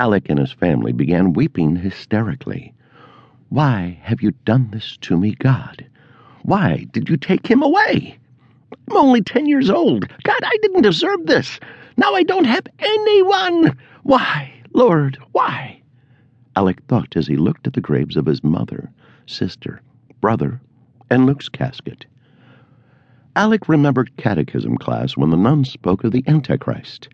Alec and his family began weeping hysterically. Why have you done this to me, God? Why did you take him away? I'm only ten years old. God, I didn't deserve this. Now I don't have anyone. Why, Lord, why? Alec thought as he looked at the graves of his mother, sister, brother, and Luke's casket. Alec remembered catechism class when the nun spoke of the Antichrist.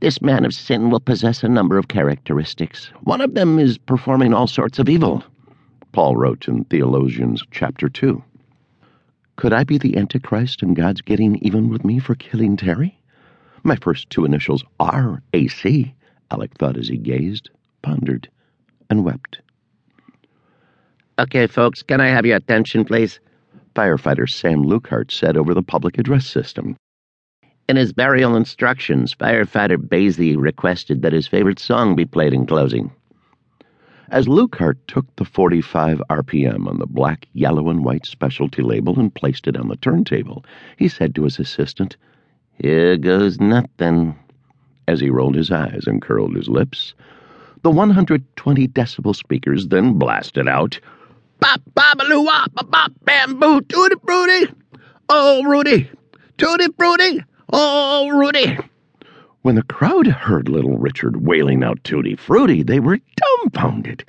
This man of sin will possess a number of characteristics. One of them is performing all sorts of evil. Paul wrote in Thessalonians chapter 2. Could I be the Antichrist and God's getting even with me for killing Terry? My first two initials are AC, Alec thought as he gazed, pondered, and wept. Okay, folks, can I have your attention, please? Firefighter Sam Lukehart said over the public address system. In his burial instructions, Firefighter Basie requested that his favorite song be played in closing. As Lukehart took the 45 RPM on the black, yellow, and white specialty label and placed it on the turntable, he said to his assistant, Here goes nothing. As he rolled his eyes and curled his lips, the 120 decibel speakers then blasted out, Bop, babaloo, wop, bop, bamboo, tutti frutti. Oh, Rudy, tutti frutti. Oh, Rudy. When the crowd heard little Richard wailing out Tutti Frutti, they were dumbfounded.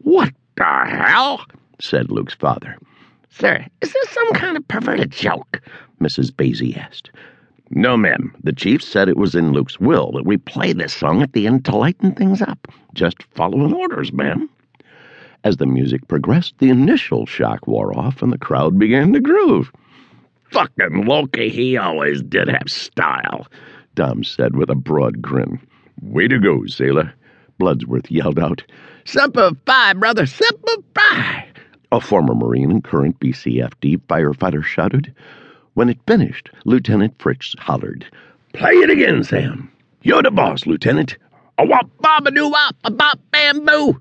What the hell? said Luke's father. Sir, is this some kind of perverted joke? Mrs. Basie asked. No, ma'am. The chief said it was in Luke's will that we play this song at the end to lighten things up. Just following orders, ma'am. As the music progressed, the initial shock wore off and the crowd began to groove. Fucking Loki, he always did have style, Dom said with a broad grin. Way to go, sailor, Bloodsworth yelled out. Semper Fi, brother, Semper Fi! A former Marine and current BCFD firefighter shouted. When it finished, Lieutenant Fritz hollered, Play it again, Sam. You're the boss, Lieutenant. A wop babadoo wop a bop bamboo.